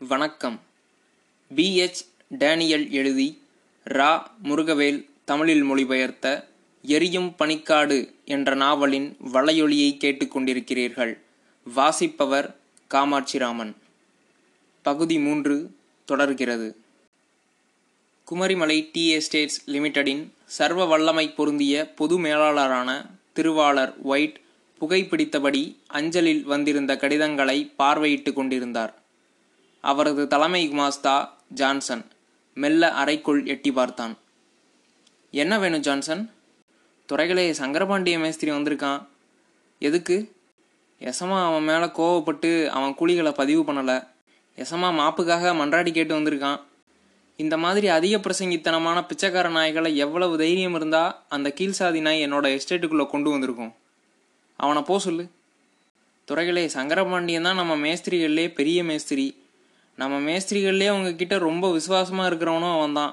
வணக்கம். PH Daniel எழுதி ரா. முருகவேல் தமிழில் மொழிபெயர்த்த எரியும் பனிக்காடு என்ற நாவலின் வலையொலியை கேட்டுக்கொண்டிருக்கிறீர்கள் வாசிப்பவர் காமாட்சிராமன். பகுதி மூன்று தொடர்கிறது. குமரிமலை டி. எஸ்டேட்ஸ் லிமிடெடின் சர்வ வல்லமை பொருந்திய பொது மேலாளரான திருவாளர் ஒயிட் புகைப்பிடித்தபடி அஞ்சலில் வந்திருந்த கடிதங்களை பார்வையிட்டு கொண்டிருந்தார். அவரது தலைமை மாஸ்தா ஜான்சன் மெல்ல அறைக்குள் எட்டி பார்த்தான். என்ன வேணும் ஜான்சன்? துறைகளே சங்கரபாண்டிய மேஸ்திரி வந்திருக்கான். எதுக்கு? எசமா அவன் மேலே கோவப்பட்டு அவன் கூலிகளை பதிவு பண்ணலை. எசமா மாப்புக்காக மன்றாடி கேட்டு வந்திருக்கான். இந்த மாதிரி அதிக பிரசங்கித்தனமான பிச்சைக்கார நாய்களை எவ்வளவு தைரியம் இருந்தா அந்த கீழ் சாதி நாய் என்னோட எஸ்டேட்டுக்குள்ளே கொண்டு வந்திருக்கும். அவனை போ சொல்லு. துறைகளே சங்கரபாண்டியன் தான் நம்ம மேஸ்திரிகள்லே பெரிய மேஸ்திரி. நம்ம மேஸ்திரிகள்லேயே உங்ககிட்ட ரொம்ப விசுவாசமாக இருக்கிறவனும் அவன் தான்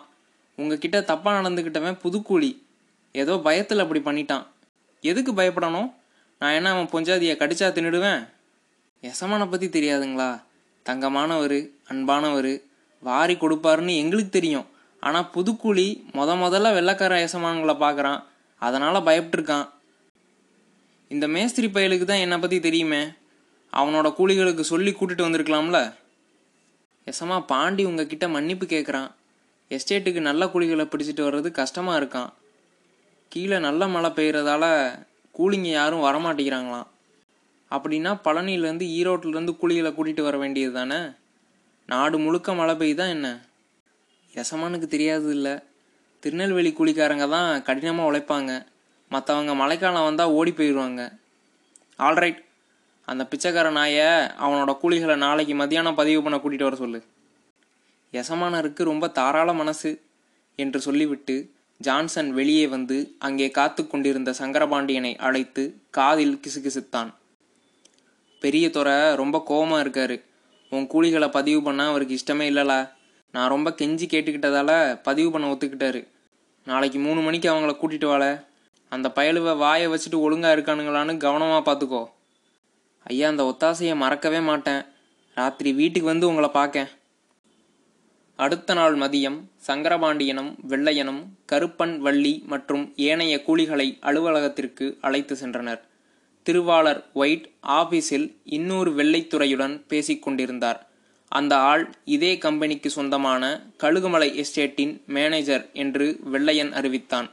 உங்ககிட்ட தப்பாக நடந்துக்கிட்டவன் புதுக்கூலி. ஏதோ பயத்தில் அப்படி பண்ணிட்டான். எதுக்கு பயப்படணும்? நான் என்ன அவன் பொஞ்சாதியை கடிச்சா தின்னுடுவேன்? எசமானை பற்றி தெரியாதுங்களா? தங்கமானவர் அன்பானவர் வாரி கொடுப்பாருன்னு எங்களுக்கு தெரியும். ஆனால் புதுக்கூலி முத முதல்ல வெள்ளக்கார எசமான்களை பார்க்குறான். அதனால் பயப்பட்டிருக்கான். இந்த மேஸ்திரி பயலுக்கு தான் என்னை பற்றி தெரியுமே? அவனோட கூலிகளுக்கு சொல்லி கூட்டிகிட்டு வந்திருக்கலாம்ல? எசமா பாண்டி உங்ககிட்ட மன்னிப்பு கேட்குறான் எஸ்டேட்டுக்கு நல்ல கூலிகளை பிடிச்சிட்டு வர்றது கஷ்டமாக இருக்கான். கீழே நல்ல மழை பெய்கிறதால கூலிங்க யாரும் வரமாட்டேங்கிறாங்களாம். அப்படின்னா பழனியிலேருந்து ஈரோட்டிலேருந்து கூலிகளை கூட்டிகிட்டு வர வேண்டியது தானே நாடு முழுக்க மழை பெய்யுதான் என்ன? எசமானுக்கு தெரியாது இல்லை. திருநெல்வேலி கூலிக்காரங்க தான் கடினமாக உழைப்பாங்க. மற்றவங்க மழைக்காலம் வந்தால் ஓடி போயிடுவாங்க ஆல்ரைட் அந்த பிச்சைக்கார நாயை அவனோட கூலிகளை நாளைக்கு மதியானம் பதிவு பண்ண கூட்டிகிட்டு வர சொல்லு. எசமானருக்கு ரொம்ப தாராள மனசு என்று சொல்லிவிட்டு ஜான்சன் வெளியே வந்து அங்கே காத்து கொண்டிருந்த சங்கரபாண்டியனை அழைத்து காதில் கிசுகிசுத்தான். பெரிய துறை ரொம்ப கோபமாக இருக்காரு. உன் கூலிகளை பதிவு பண்ண அவருக்கு இஷ்டமே இல்லைல? நான் ரொம்ப கெஞ்சி கேட்டுக்கிட்டதால பதிவு பண்ண ஒத்துக்கிட்டாரு. நாளைக்கு மூணு மணிக்கு அவங்கள கூட்டிட்டு வாழ அந்த பயலுவை வாயை வச்சுட்டு ஒழுங்காக இருக்கானுங்களான்னு கவனமாக பார்த்துக்கோ ஐயா அந்த ஒத்தாசையை மறக்கவே மாட்டேன். ராத்திரி வீட்டுக்கு வந்து உங்களை பார்க்க அடுத்த நாள் மதியம் சங்கரபாண்டியனும் வெள்ளையனும் கருப்பன் வள்ளி மற்றும் ஏனைய கூலிகளை அலுவலகத்திற்கு அழைத்து சென்றனர். திருவாளர் ஒயிட் ஆபீஸில் இன்னொரு வெள்ளைத்துறையுடன் பேசிக் கொண்டிருந்தார். அந்த ஆள் இதே கம்பெனிக்கு சொந்தமான கழுகுமலை எஸ்டேட்டின் மேனேஜர் என்று வெள்ளையன் அறிவித்தான்.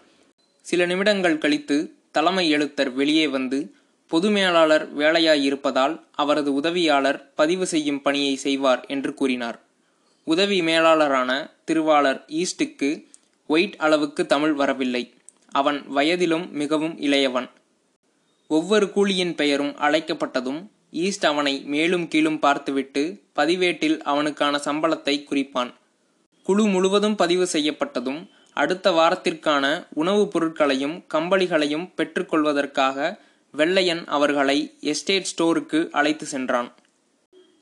சில நிமிடங்கள் கழித்து தலைமை எழுத்தர் வெளியே வந்து பொது மேலாளர் வேலையாயிருப்பதால் அவரது உதவியாளர் பதிவு செய்யும் பணியை செய்வார் என்று கூறினார். உதவி மேலாளரான திருவாளர் ஈஸ்டுக்கு ஒயிட் அளவுக்கு தமிழ் வரவில்லை. அவன் வயதிலும் மிகவும் இளையவன். ஒவ்வொரு கூலியின் பெயரும் அழைக்கப்பட்டதும் ஈஸ்ட் அவனை மேலும் கீழும் பார்த்துவிட்டு பதிவேட்டில் அவனுக்கான சம்பளத்தை குறிப்பான். குழு முழுவதும் பதிவு செய்யப்பட்டதும் அடுத்த வாரத்திற்கான உணவுப் பொருட்களையும் கம்பளிகளையும் பெற்றுக்கொள்வதற்காக வெள்ளையன் அவர்களை எஸ்டேட் ஸ்டோருக்கு அழைத்து சென்றான்.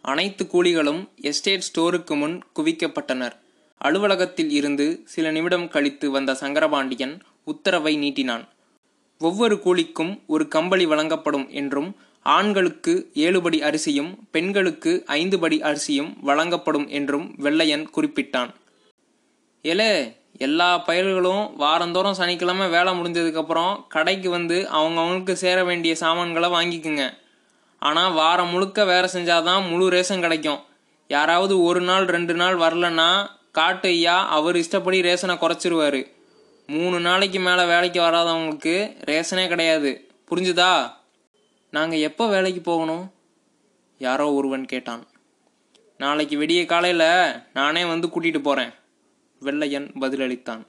அனைத்து கூலிகளும் எஸ்டேட் ஸ்டோருக்கு முன் குவிக்கப்பட்டனர். அலுவலகத்தில் இருந்து சில நிமிடம் கழித்து வந்த சங்கரபாண்டியன் உத்தரவை நீட்டினான். ஒவ்வொரு கூலிக்கும் ஒரு கம்பளி வழங்கப்படும் என்றும் ஆண்களுக்கு ஏழு படி அரிசியும் பெண்களுக்கு ஐந்து படி அரிசியும் வழங்கப்படும் என்றும் வெள்ளையன் குறிப்பிட்டான். எலே எல்லா பயிர்களும் வாரந்தோறும் சனிக்கிழமை வேலை முடிஞ்சதுக்கப்புறம் கடைக்கு வந்து அவங்கவுங்களுக்கு சேர வேண்டிய சாமான்களை வாங்கிக்குங்க. ஆனால் வாரம் முழுக்க வேலை செஞ்சாதான் முழு ரேஷன் கிடைக்கும். யாராவது ஒரு நாள் ரெண்டு நாள் வரலன்னா காட்டு ஐயா அவர் இஷ்டப்படி ரேஷனை குறைச்சிருவார். மூணு நாளைக்கு மேலே வேலைக்கு வராதவங்களுக்கு ரேஷனே கிடையாது. புரிஞ்சுதா? நாங்கள் எப்போ வேலைக்கு போகணும்? யாரோ ஒருவன் கேட்டான். நாளைக்கு விடிய காலையில் நானே வந்து கூட்டிகிட்டு போகிறேன் வெள்ளையன் பதிலளித்தான்.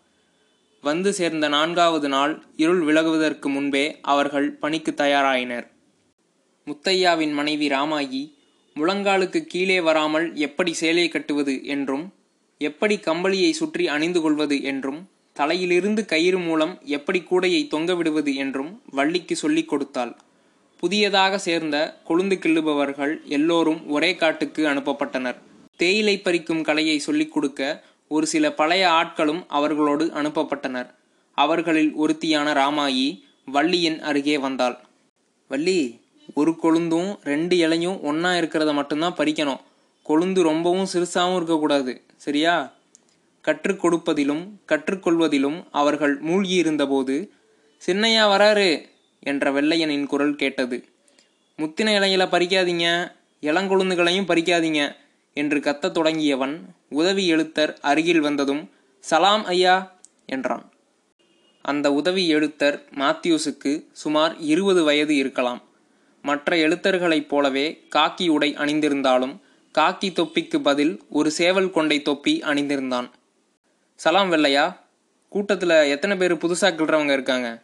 வந்து சேர்ந்த நான்காவது நாள் இருள் விலகுவதற்கு முன்பே அவர்கள் பணிக்கு தயாராயினர். முத்தையாவின் மனைவி ராமாயி முழங்காலுக்கு கீழே வராமல் எப்படி சேலை கட்டுவது என்றும் எப்படி கம்பளியை சுற்றி அணிந்து கொள்வது என்றும் தலையிலிருந்து கயிறு மூலம் எப்படி கூடையை தொங்க விடுவது என்றும் வள்ளிக்கு சொல்லிக் கொடுத்தாள். புதியதாக சேர்ந்த கொழுந்து கிள்ளுபவர்கள் எல்லோரும் ஒரே காட்டுக்கு அனுப்பப்பட்டனர். தேயிலை பறிக்கும் கலையை சொல்லிக் கொடுக்க ஒரு சில பழைய ஆட்களும் அவர்களோடு அனுப்பப்பட்டனர். அவர்களில் ஒருத்தியான ராமாயி வள்ளியின் அருகே வந்தாள். வள்ளி ஒரு கொழுந்தும் ரெண்டு இலையும் ஒன்றா இருக்கிறத மட்டும்தான் பறிக்கணும். கொழுந்து ரொம்பவும் சிறுசாகவும் இருக்கக்கூடாது சரியா? கற்றுக் கொடுப்பதிலும் கற்றுக்கொள்வதிலும் அவர்கள் மூழ்கியிருந்தபோது சின்னையா வராரு என்ற வெள்ளையனின் குரல் கேட்டது. முத்தின இலையில பறிக்காதீங்க இளங்கொழுந்துகளையும் பறிக்காதீங்க என்று கத்தத் தொடங்கியவன் உதவி எழுத்தர் அருகில் வந்ததும் சலாம் ஐயா என்றான். அந்த உதவி எழுத்தர் மாத்யூஸுக்கு சுமார் இருபது வயது இருக்கலாம். மற்ற எழுத்தர்களைப் போலவே காக்கி உடை அணிந்திருந்தாலும் காக்கி தொப்பிக்கு பதில் ஒரு சேவல் கொண்டை தொப்பி அணிந்திருந்தான். சலாம் வெள்ளையா கூட்டத்தில் எத்தனை பேர் புதுசாக கிள்றவங்க இருக்காங்க?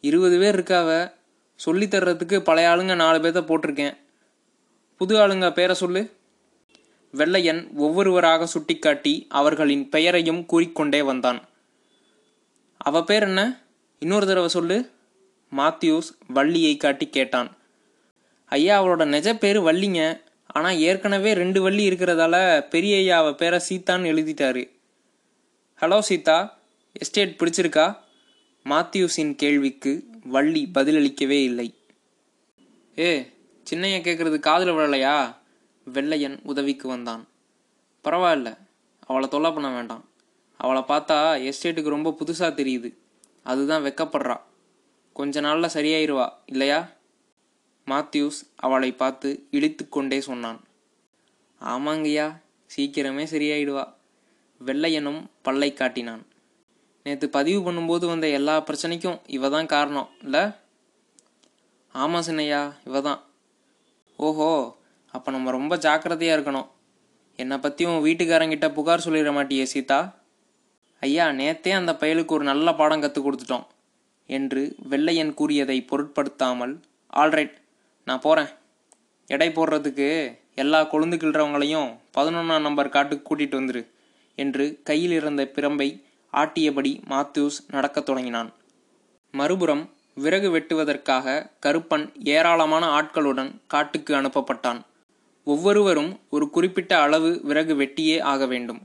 இருபது பேர் இருக்காவ சொல்லித்தர்றதுக்கு பழைய ஆளுங்க நாலு பேர்த்த போட்டிருக்கேன். புது ஆளுங்க பேரை சொல்லு. வெள்ளையன் ஒவ்வொருவராக சுட்டிக்காட்டி அவர்களின் பெயரையும் கூறிக்கொண்டே வந்தான். அவ பேர் என்ன? இன்னொரு தடவை சொல்லு. மாத்யூஸ் வள்ளியை காட்டி கேட்டான். ஐயா அவளோட நெஜ பேர் வள்ளிங்க. ஆனால் ஏற்கனவே ரெண்டு வள்ளி இருக்கிறதால பெரிய ஐயா அவ பேரை சீதான்னு எழுதிட்டாரு. ஹலோ சீதா எஸ்டேட் பிடிச்சிருக்கா? மாத்யூஸின் கேள்விக்கு வள்ளி பதிலளிக்கவே இல்லை. ஏ சின்னையா கேட்குறது காதில் விழலையா? வெள்ளையன் உதவிக்கு வந்தான். பரவாயில்ல அவளை தொல்லை பண்ண வேண்டாம். அவளை பார்த்தா எஸ்டேட்டுக்கு ரொம்ப புதுசாக தெரியுது. அதுதான் வெக்கப்படுறா. கொஞ்ச நாளில் சரியாயிருவா இல்லையா? மாத்யூஸ் அவளை பார்த்து இழித்து கொண்டே சொன்னான். ஆமாங்கய்யா சீக்கிரமே சரியாயிடுவா. வெள்ளையனும் பல்லை காட்டினான். நேற்று பதிவு பண்ணும்போது வந்த எல்லா பிரச்சனைக்கும் இவ தான் காரணம் இல்லை? ஆமாம் சின்னையா இவ தான் ஓஹோ அப்போ நம்ம ரொம்ப ஜாக்கிரதையாக இருக்கணும். என்னை பற்றி உன் வீட்டுக்காரங்கிட்ட புகார் சொல்லிட மாட்டியே சீதா? ஐயா நேத்தே அந்த பயலுக்கு ஒரு நல்ல பாடம் கற்றுக் கொடுத்துட்டோம் என்று வெள்ளையன் கூறியதை பொருட்படுத்தாமல் ஆல்ரைட் நான் போகிறேன் எடை போடுறதுக்கு எல்லா கொழுந்து கிள்றவங்களையும் பதினொன்றாம் நம்பர் காட்டுக்கு கூட்டிகிட்டு வந்துரு என்று கையில் இருந்த பிரம்பை ஆட்டியபடி மாத்யூஸ் நடக்கத் தொடங்கினான். மறுபுறம் விறகு வெட்டுவதற்காக கருப்பன் ஏராளமான ஆட்களுடன் காட்டுக்கு அனுப்பப்பட்டான். ஒவ்வொருவரும் ஒரு குறிப்பிட்ட அளவு விறகு வெட்டியே ஆக வேண்டும்.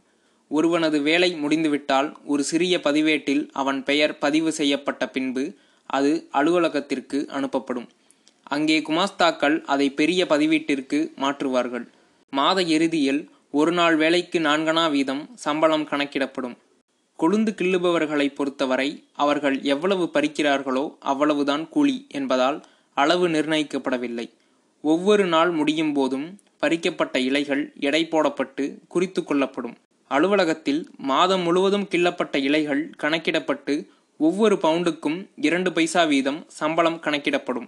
ஒருவனது வேலை முடிந்துவிட்டால் ஒரு சிறிய பதிவேட்டில் அவன் பெயர் பதிவு செய்யப்பட்ட பின்பு அது அலுவலகத்திற்கு அனுப்பப்படும். அங்கே குமாஸ்தாக்கள் அதை பெரிய பதிவீட்டிற்கு மாற்றுவார்கள். மாத இறுதியில் ஒரு நாள் வேலைக்கு நான்கணா வீதம் சம்பளம் கணக்கிடப்படும். கொழுந்து கிள்ளுபவர்களை பொறுத்தவரை அவர்கள் எவ்வளவு பறிக்கிறார்களோ அவ்வளவுதான் கூலி என்பதால் அளவு நிர்ணயிக்கப்படவில்லை. ஒவ்வொரு நாள் முடியும் போதும் பறிக்கப்பட்ட இலைகள் எடை போடப்பட்டு குறித்து கொள்ளப்படும். அலுவலகத்தில் மாதம் முழுவதும் கிள்ளப்பட்ட இலைகள் கணக்கிடப்பட்டு ஒவ்வொரு பவுண்டுக்கும் இரண்டு பைசா வீதம் சம்பளம் கணக்கிடப்படும்.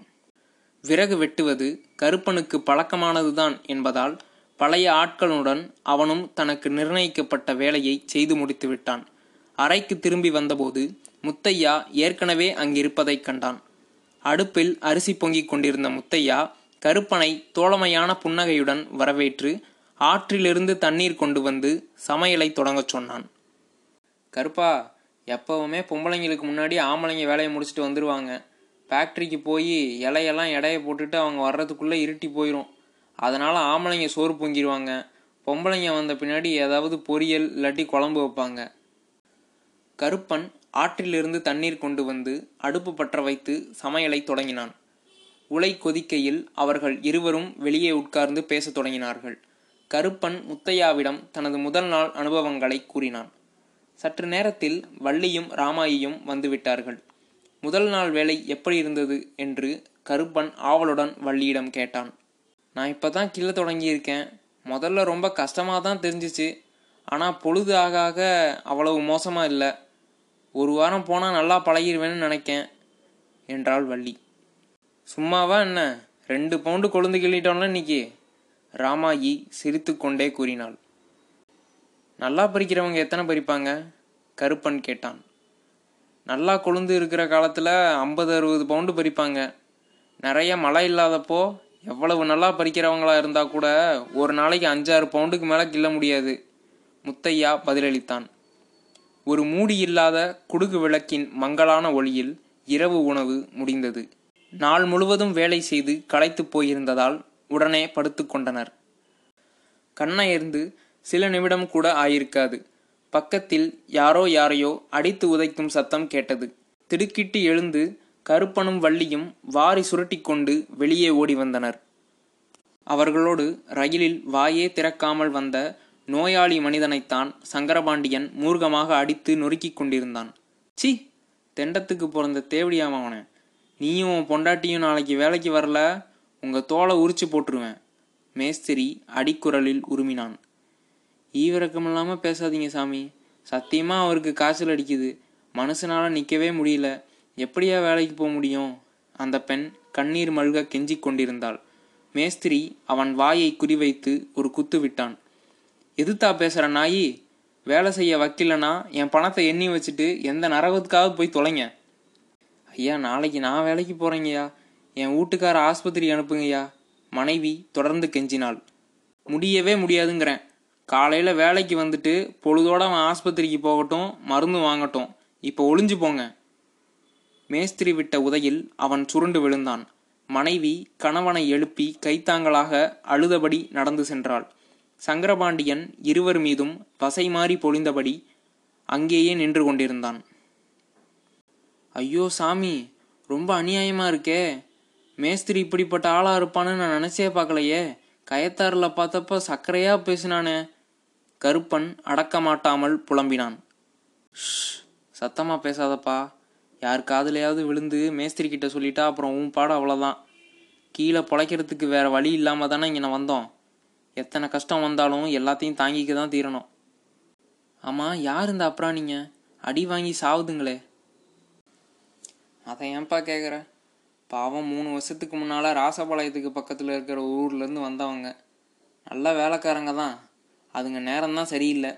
விறகு வெட்டுவது கருப்பனுக்கு பழக்கமானதுதான் என்பதால் பழைய ஆட்களுடன் அவனும் தனக்கு நிர்ணயிக்கப்பட்ட வேலையை செய்து முடித்து விட்டான் அறைக்கு திரும்பி வந்தபோது முத்தையா ஏற்கனவே அங்கிருப்பதைக் கண்டான். அடுப்பில் அரிசி பொங்கிக் கொண்டிருந்த முத்தையா கருப்பனை தோழமையான புன்னகையுடன் வரவேற்று ஆற்றிலிருந்து தண்ணீர் கொண்டு வந்து சமையலை தொடங்கச் சொன்னான். கருப்பா எப்பவுமே பொம்பளைங்களுக்கு முன்னாடி ஆம்பளைங்க வேலையை முடிச்சுட்டு வந்துடுவாங்க ஃபேக்ட்ரிக்கு போய் இலையெல்லாம் எடையை போட்டுட்டு அவங்க வர்றதுக்குள்ளே இருட்டி போயிடும் அதனால் ஆம்பளைங்க சோறு பொங்கிடுவாங்க பொம்பளைங்க வந்த பின்னாடி ஏதாவது பொரியல் இல்லாட்டி குழம்பு வைப்பாங்க. கருப்பன் ஆற்றிலிருந்து தண்ணீர் கொண்டு வந்து அடுப்பு பற்ற வைத்து சமையலை தொடங்கினான். உலை கொதிக்கையில் அவர்கள் இருவரும் வெளியே உட்கார்ந்து பேசத் தொடங்கினார்கள். கருப்பன் முத்தையாவிடம் தனது முதல் நாள் அனுபவங்களை கூறினான். சற்று நேரத்தில் வள்ளியும் ராமாயியும் வந்துவிட்டார்கள். முதல் நாள் வேலை எப்படி இருந்தது என்று கருப்பன் ஆவலுடன் வள்ளியிடம் கேட்டான். நான் இப்போ தான் கிள்ள தொடங்கியிருக்கேன். முதல்ல ரொம்ப கஷ்டமாக தான் தெரிஞ்சிச்சு. ஆனால் பொழுது ஆக ஆக அவ்வளவு மோசமாக இல்லை. ஒரு வாரம் போனால் நல்லா பழகிடுவேன்னு நினைக்கேன் என்றாள் வள்ளி. சும்மாவா என்ன? ரெண்டு பவுண்டு கொழுந்து கிள்ளிட்டோம்ல இன்னைக்கு. ராமாயி சிரித்து கொண்டே கூறினாள். நல்லா பறிக்கிறவங்க எத்தனை பறிப்பாங்க? கருப்பன் கேட்டான். நல்லா கொழுந்து இருக்கிற காலத்தில் ஐம்பது அறுபது பவுண்டு பறிப்பாங்க. நிறைய மழை இல்லாதப்போ எவ்வளவு நல்லா பறிக்கிறவங்களா இருந்தால் கூட ஒரு நாளைக்கு அஞ்சாறு பவுண்டுக்கு மேலே கிள்ள முடியாது. முத்தையா பதிலளித்தான். ஒரு மூடி இல்லாத குடுகு விளக்கின் மங்கலான ஒளியில் இரவு உணவு முடிந்தது. நாள் முழுவதும் வேலை செய்து களைத்து போயிருந்ததால் உடனே படுத்து கொண்டனர். கண்ணயர்ந்து சில நிமிடம் கூட ஆயிருக்காது. பக்கத்தில் யாரோ யாரையோ அடித்து உதைக்கும் சத்தம் கேட்டது. திடுக்கிட்டு எழுந்து கருப்பனும் வள்ளியும் வாரி சுருட்டி கொண்டு வெளியே ஓடி வந்தனர். அவர்களோடு ரயிலில் வாயே திறக்காமல் வந்த நோயாளி மனிதனைத்தான் சங்கரபாண்டியன் மூர்க்கமாக அடித்து நொறுக்கிக் கொண்டிருந்தான். சி தெண்டத்துக்கு பிறந்த தேவடியாமவனை நீயும் உன் பொண்டாட்டியும் நாளைக்கு வேலைக்கு வரல உங்கள் தோலை உரிச்சு போட்டுருவேன். மேஸ்திரி அடிக்குரலில் உருமினான். ஈவிரக்கம் இல்லாமல் பேசாதீங்க சாமி. சத்தியமாக அவருக்கு காய்ச்சல் அடிக்குது. மனுஷனால நிற்கவே முடியல. எப்படியா வேலைக்கு போக முடியும்? அந்த பெண் கண்ணீர் மல்க கெஞ்சிக் கொண்டிருந்தாள். மேஸ்திரி அவன் வாயை குறிவைத்து ஒரு குத்து விட்டான். எதுத்தா பேசுகிற நாயி? வேலை செய்ய வக்கிலனா என் பணத்தை எண்ணி வச்சுட்டு எந்த நரகத்துக்காவது போய் தொலைங்க. ஐயா நாளைக்கு நான் வேலைக்கு போறேங்கய்யா. என் வீட்டுக்கார ஆஸ்பத்திரி அனுப்புங்கய்யா. மனைவி தொடர்ந்து கெஞ்சினாள். முடியவே முடியாதுங்கிறேன். காலையில வேலைக்கு வந்துட்டு பொழுதோட அவன் ஆஸ்பத்திரிக்கு போகட்டும் மருந்து வாங்கட்டும். இப்போ ஒளிஞ்சு போங்க. மேஸ்திரி விட்ட உதையில் அவன் சுருண்டு விழுந்தான். மனைவி கணவனை எழுப்பி கைத்தாங்களாக அழுதபடி நடந்து சென்றாள். சங்கரபாண்டியன் இருவர் மீதும் வசை மாறி பொழிந்தபடி அங்கேயே நின்று கொண்டிருந்தான். ஐயோ சாமி ரொம்ப அநியாயமா இருக்கே. மேஸ்திரி இப்படிப்பட்ட ஆளா இருப்பான்னு நான் நினைச்சே பார்க்கலையே. கயத்தாறுல பார்த்தப்ப சக்கரையா பேசினானே. கருப்பன் அடக்க மாட்டாமல் புலம்பினான். "ஷ், சத்தமா பேசாதப்பா. யார் காதலையாவது விழுந்து மேஸ்திரி கிட்ட சொல்லிட்டா அப்புறம் உன் பாடம் அவ்வளோதான் கீழே பொழைக்கிறதுக்கு வேற வழி இல்லாம தானே இங்கே வந்தோம். எத்தனை கஷ்டம் வந்தாலும் எல்லாத்தையும் தாங்கிக்க தான் தீரணும். ஆமா யார் இந்த அப்புறம் நீங்கள் அடி வாங்கி சாவுதுங்களே. அதை ஏன்பா கேட்குற பாவம் மூணு வருஷத்துக்கு முன்னால் ராசபாளையத்துக்கு பக்கத்தில் இருக்கிற ஊர்லேருந்து வந்தவங்க. நல்ல வேலைக்காரங்க தான். அதுங்க நேரம்தான் சரியில்லை.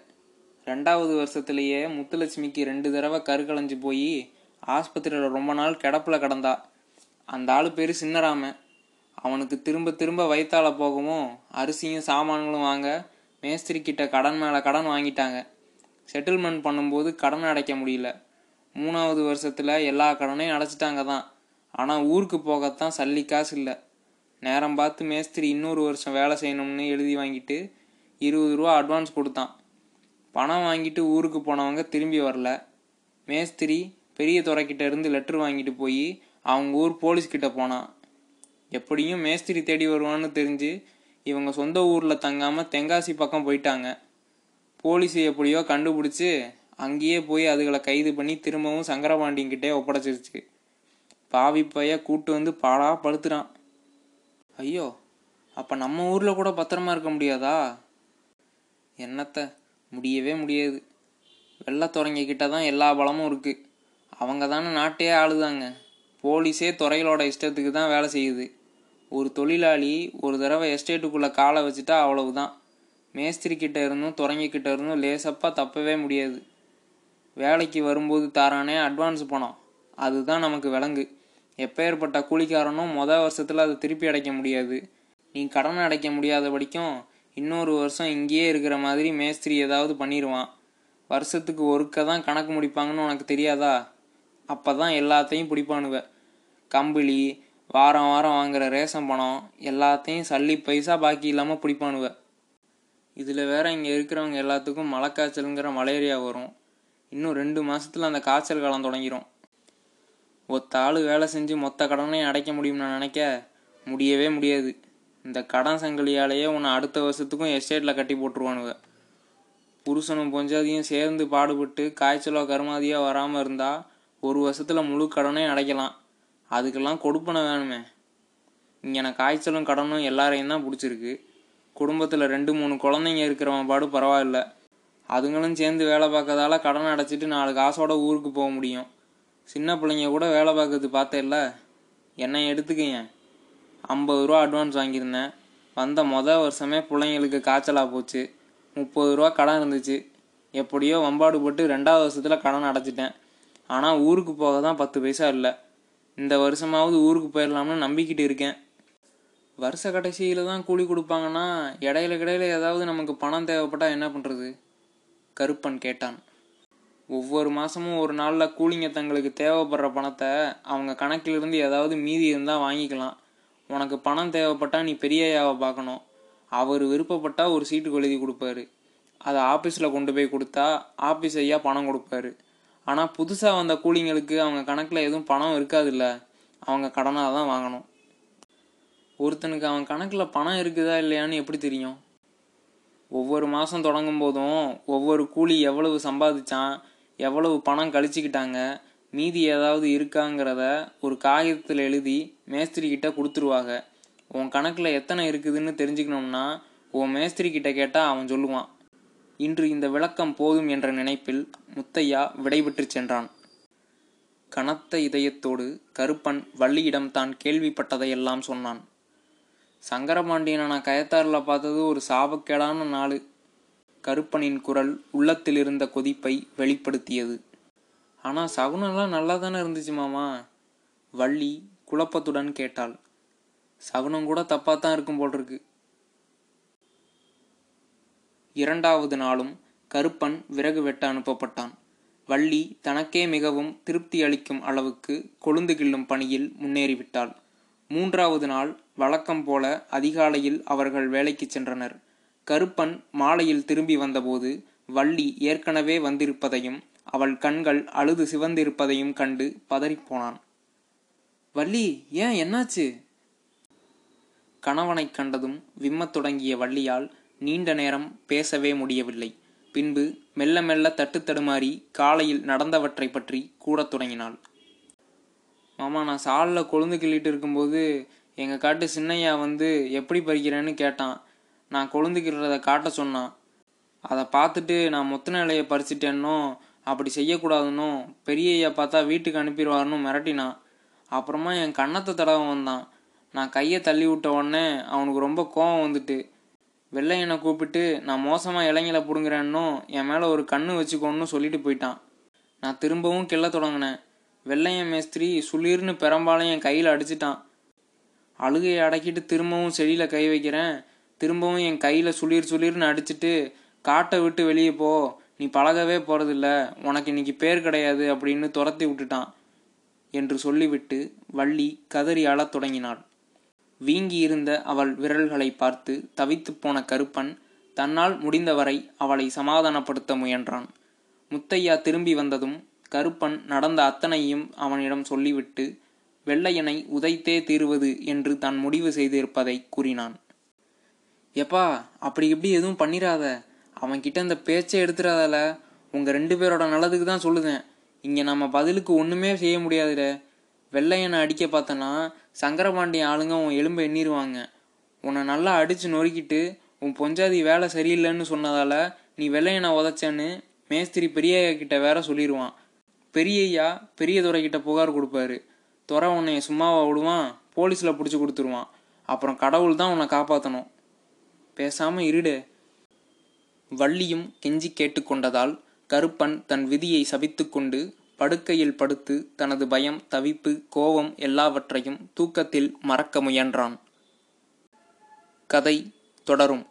ரெண்டாவது வருஷத்துலேயே முத்துலட்சுமிக்கு ரெண்டு தடவை கருக்கலைஞ்சு போய் ஆஸ்பத்திரியில் ரொம்ப நாள் கிடப்பில் கிடந்தா. அந்த ஆள் பேர் சின்னராம அவனுக்கு திரும்ப திரும்ப வயிற்றால போகவும் அரிசியும் சாமான்களும் வாங்க மேஸ்திரி கிட்ட கடன் மேலே கடன் வாங்கிட்டாங்க. செட்டில்மெண்ட் பண்ணும்போது கடன் அடைக்க முடியல. மூணாவது வருஷத்தில் எல்லா கடனையும் அடைச்சிட்டாங்க தான் ஆனால் ஊருக்கு போகத்தான் சல்லி காசு இல்லை. நேரம் பார்த்து மேஸ்திரி இன்னொரு வருஷம் வேலை செய்யணும்னு எழுதி வாங்கிட்டு இருபது ரூபா அட்வான்ஸ் கொடுத்தான். பணம் வாங்கிட்டு ஊருக்கு போனவங்க திரும்பி வரல. மேஸ்திரி பெரிய துறைக்கிட்ட இருந்து லெட்டர் வாங்கிட்டு போய் அவங்க ஊர் போலீஸ் கிட்ட போனான். எப்படியும் மேஸ்திரி தேடி வருவான்னு தெரிஞ்சு இவங்க சொந்த ஊரில் தங்காமல் தென்காசி பக்கம் போயிட்டாங்க. போலீஸ் எப்படியோ கண்டுபிடிச்சி அங்கேயே போய் அதுகளை கைது பண்ணி திரும்பவும் சங்கரபாண்டியங்கிட்டே ஒப்படைச்சிருச்சு. பாவி பைய கூட்டு வந்து பாடா படுத்துறான். ஐயோ அப்போ நம்ம ஊரில் கூட பத்திரமா இருக்க முடியாதா? என்னத்த முடியவே முடியாது. வெள்ளத்துறங்க தொடங்கிக்கிட்ட தான் எல்லா பலமும் இருக்குது அவங்க தானே நாட்டையே ஆளுதாங்க. போலீஸே துறைகளோட இஷ்டத்துக்கு தான் வேலை செய்யுது. ஒரு தொழிலாளி ஒரு தடவை எஸ்டேட்டுக்குள்ளே காலை வச்சுட்டா அவ்வளவுதான். மேஸ்திரிக்கிட்ட இருந்தும் துறங்க இருந்தும் லேசப்பாக தப்பவே முடியாது. வேலைக்கு வரும்போது தாரானே அட்வான்ஸ் பணம். அதுதான் நமக்கு விலங்கு. எப்பேற்பட்ட கூலிக்காரனும் மொதல் வருஷத்தில் அதை திருப்பி அடைக்க முடியாது. நீ கடன் அடைக்க முடியாதபடிக்கும் இன்னொரு வருஷம் இங்கேயே இருக்கிற மாதிரி மேஸ்திரி ஏதாவது பண்ணிடுவான் வருஷத்துக்கு ஒருக்க தான் கணக்கு முடிப்பாங்கன்னு உனக்கு தெரியாதா? அப்போ தான் எல்லாத்தையும் பிடிப்பானுவ. கம்பளி வாரம் வாரம் வாங்குற ரேஷன் பணம் எல்லாத்தையும் சல்லி பைசா பாக்கி இல்லாமல் பிடிப்பானுவ. இதில் வேற இங்கே இருக்கிறவங்க எல்லாத்துக்கும் மழைக்காய்ச்சலுங்கிற மலேரியா வரும். இன்னும் ரெண்டு மாதத்தில் அந்த காய்ச்சல் காலம் தொடங்கிடும் ஒத்த ஆள் வேலை செஞ்சு மொத்த கடனையும் அடைக்க முடியும்னு நினைக்க முடியவே முடியாது. இந்த கடன் சங்கிலியாலேயே உன்னை அடுத்த வருஷத்துக்கும் எஸ்டேட்டில் கட்டி போட்டுருவானுங்க. புருஷனும் பொஞ்சாதியும் சேர்ந்து பாடுபட்டு காய்ச்சலோ கருமாதியோ வராமல் இருந்தால் ஒரு வருஷத்தில் முழு கடனையும் அடைக்கலாம். அதுக்கெல்லாம் கொடுப்பனை வேணுமே. இங்கே நான் காய்ச்சலும் கடனும் எல்லாரையும் தான் பிடிச்சிருக்கு. குடும்பத்தில் ரெண்டு மூணு குழந்தைங்க இருக்கிறவன் பாடு பரவாயில்ல. அதுங்களும் சேர்ந்து வேலை பார்க்கறதால கடன் அடைச்சிட்டு நாலு காசோட ஊருக்கு போக முடியும். சின்ன பிள்ளைங்க கூட வேலை பார்க்கறது பார்த்தேல்ல என்னை எடுத்துக்கங்க. ஐம்பது ரூபா அட்வான்ஸ் வாங்கியிருந்தேன். வந்த மொதல் வருஷமே பிள்ளைங்களுக்கு காய்ச்சலாக போச்சு. முப்பது ரூபா கடன் இருந்துச்சு. எப்படியோ வம்பாடு போட்டு ரெண்டாவது வருஷத்தில் கடன் அடைச்சிட்டேன். ஆனால் ஊருக்கு போக தான் பத்து பைசா இல்லை. இந்த வருஷமாவது ஊருக்கு போயிடலாம்னு நம்பிக்கிட்டு இருக்கேன். வருஷ கடைசியில் தான் கூலி கொடுப்பாங்கன்னா இடையில கிடையில ஏதாவது நமக்கு பணம் தேவைப்பட்டால் என்ன பண்ணுறது கருப்பன் கேட்டான். ஒவ்வொரு மாதமும் ஒரு நாளில் கூலிங்க தங்களுக்கு தேவைப்படுற பணத்தை அவங்க கணக்கிலிருந்து ஏதாவது மீதி இருந்தால் வாங்கிக்கலாம். உனக்கு பணம் தேவைப்பட்டா நீ பெரியய்யாவை பார்க்கணும். அவர் விருப்பப்பட்டால் ஒரு சீட்டுக்கு எழுதி கொடுப்பாரு. அதை ஆஃபீஸில் கொண்டு போய் கொடுத்தா ஆஃபீஸ் ஐயா பணம் கொடுப்பாரு. ஆனால் புதுசாக வந்த கூலிங்களுக்கு அவங்க கணக்கில் எதுவும் பணம் இருக்காதுல்ல. அவங்க கடனாக தான் வாங்கணும். ஒருத்தனுக்கு அவன் கணக்கில் பணம் இருக்குதா இல்லையான்னு எப்படி தெரியும்? ஒவ்வொரு மாதம் தொடங்கும் போதும் ஒவ்வொரு கூலி எவ்வளவு சம்பாதிச்சான் எவ்வளவு பணம் கழிச்சுக்கிட்டாங்க மீதி ஏதாவது இருக்காங்கிறத ஒரு காகிதத்தில் எழுதி மேஸ்திரிக்கிட்ட கொடுத்துருவாங்க. உன் கணக்கில் எத்தனை இருக்குதுன்னு தெரிஞ்சுக்கணும்னா உன் மேஸ்திரிக்கிட்ட கேட்டால் அவன் சொல்லுவான். இன்று இந்த விளக்கம் போதும் என்ற நினைப்பில் முத்தையா விடைபெற்று சென்றான். கனத்த இதயத்தோடு கருப்பன் வள்ளியிடம் தான் கேள்விப்பட்டதையெல்லாம் சொன்னான். சங்கரபாண்டியனை நான் கயத்தாரில் பார்த்தது ஒரு சாபக்கேடான நாள் கருப்பனின் குரல் உள்ளத்தில் இருந்த கொதிப்பை வெளிப்படுத்தியது. ஆனால் சகுனம்லாம் நல்லா தானே இருந்துச்சு மாமா? வள்ளி குழப்பத்துடன் கேட்டாள். சகுனம் கூட தப்பாக தான் இருக்கும் போல் இருக்கு இரண்டாவது நாளும் கருப்பன் விறகு வெட்ட அனுப்பப்பட்டான். வள்ளி தனக்கே மிகவும் திருப்தி அளிக்கும் அளவுக்கு கொழுந்து கிள்ளும் பணியில் முன்னேறிவிட்டாள். மூன்றாவது நாள் வழக்கம் போல அதிகாலையில் அவர்கள் வேலைக்கு சென்றனர். கருப்பன் மாலையில் திரும்பி வந்தபோது வள்ளி ஏற்கனவே வந்திருப்பதையும் அவள் கண்கள் அழுது சிவந்திருப்பதையும் கண்டு பதறிப்போனான். வள்ளி ஏன் என்னாச்சு? கணவனைக் கண்டதும் விம்மத் தொடங்கிய வள்ளியால் நீண்ட நேரம் பேசவே முடியவில்லை. பின்பு மெல்ல மெல்ல தட்டு தடுமாறி காலையில் நடந்தவற்றை பற்றி கூறத் தொடங்கினாள். மாமா நான் சாலில் கொழுந்து கிள்ளிட்டு இருக்கும்போது எங்கள் காட்டு சின்னையா வந்து எப்படி பறிக்கிறேன்னு கேட்டான். நான் கொழுந்து காட்ட சொன்னான். அதை பார்த்துட்டு நான் முத்தின இலையை பறிச்சிட்டேன்னோ அப்படி செய்யக்கூடாதுன்னோ பெரியய்யா பார்த்தா வீட்டுக்கு அனுப்பிடுவார்னு மிரட்டினான். அப்புறமா என் கன்னத்தை தடவை வந்தான். நான் கையை தள்ளி விட்ட உடனே அவனுக்கு ரொம்ப கோவம் வந்துட்டு வெள்ளையனை கூப்பிட்டு நான் மோசமாக இளைஞரை பிடுங்குறேன்னும் என் மேலே ஒரு கண்ணு வச்சுக்கோன்னு சொல்லிட்டு போயிட்டான். நான் திரும்பவும் கிள்ள தொடங்கினேன். வெள்ளையன் மேஸ்திரி சுளிர்னு பெரும்பாலும் என் கையில் அடிச்சிட்டான். அழுகையை அடக்கிட்டு திரும்பவும் செடியில் கை வைக்கிறேன். திரும்பவும் என் கையில் சுளிர் சுளிர்னு அடிச்சுட்டு காட்டை விட்டு வெளியே போ. நீ பழகவே போகிறதில்ல உனக்கு இன்னைக்கு பேர் கிடையாது அப்படின்னு துரத்தி விட்டுட்டான் என்று சொல்லிவிட்டு வள்ளி கதறி அழத் தொடங்கினாள். வீங்கி இருந்த அவள் விரல்களை பார்த்து தவித்துப் போன கருப்பன் தன்னால் முடிந்தவரை அவளை சமாதானப்படுத்த முயன்றான். முத்தையா திரும்பி வந்ததும் கருப்பன் நடந்த அத்தனையும் அவனிடம் சொல்லிவிட்டு வெள்ளையனை உதைத்தே தீருவது என்று தான் முடிவு செய்திருப்பதை கூறினான். எப்பா அப்படி இப்படி எதுவும் பண்ணிராத. அவன்கிட்ட இந்த பேச்சை எடுத்துறாதல உங்க ரெண்டு பேரோட நல்லதுக்கு தான் சொல்லுதேன். இங்க நம்ம பதிலுக்கு ஒண்ணுமே செய்ய முடியாதுல வெள்ளையனை அடிக்க பார்த்தனா சங்கரபாண்டிய ஆளுங்க உன் எலும்பை எண்ணிருவாங்க. உன்னை நல்லா அடிச்சு நொறுக்கிட்டு உன் பொஞ்சாதி வேலை சரியில்லைன்னு சொன்னதால நீ வெள்ளையனை உதைச்சேன்னு மேஸ்திரி பெரியய்யா கிட்ட வேற சொல்லிடுவான் பெரியய்யா பெரிய கிட்ட புகார் கொடுப்பாரு. துறை உன்னைய சும்மாவா விடுவான்? போலீஸில் பிடிச்சி கொடுத்துருவான். அப்புறம் கடவுள் தான் உன்னை காப்பாற்றணும் பேசாமல் இருடு. வள்ளியும் கெஞ்சி கேட்டுக்கொண்டதால் கருப்பன் தன் விதியை சபித்துக்கொண்டு படுக்கையில் படுத்து தனது பயம் தவிப்பு கோபம் எல்லாவற்றையும் தூக்கத்தில் மறக்க முயன்றான். கதை தொடரும்.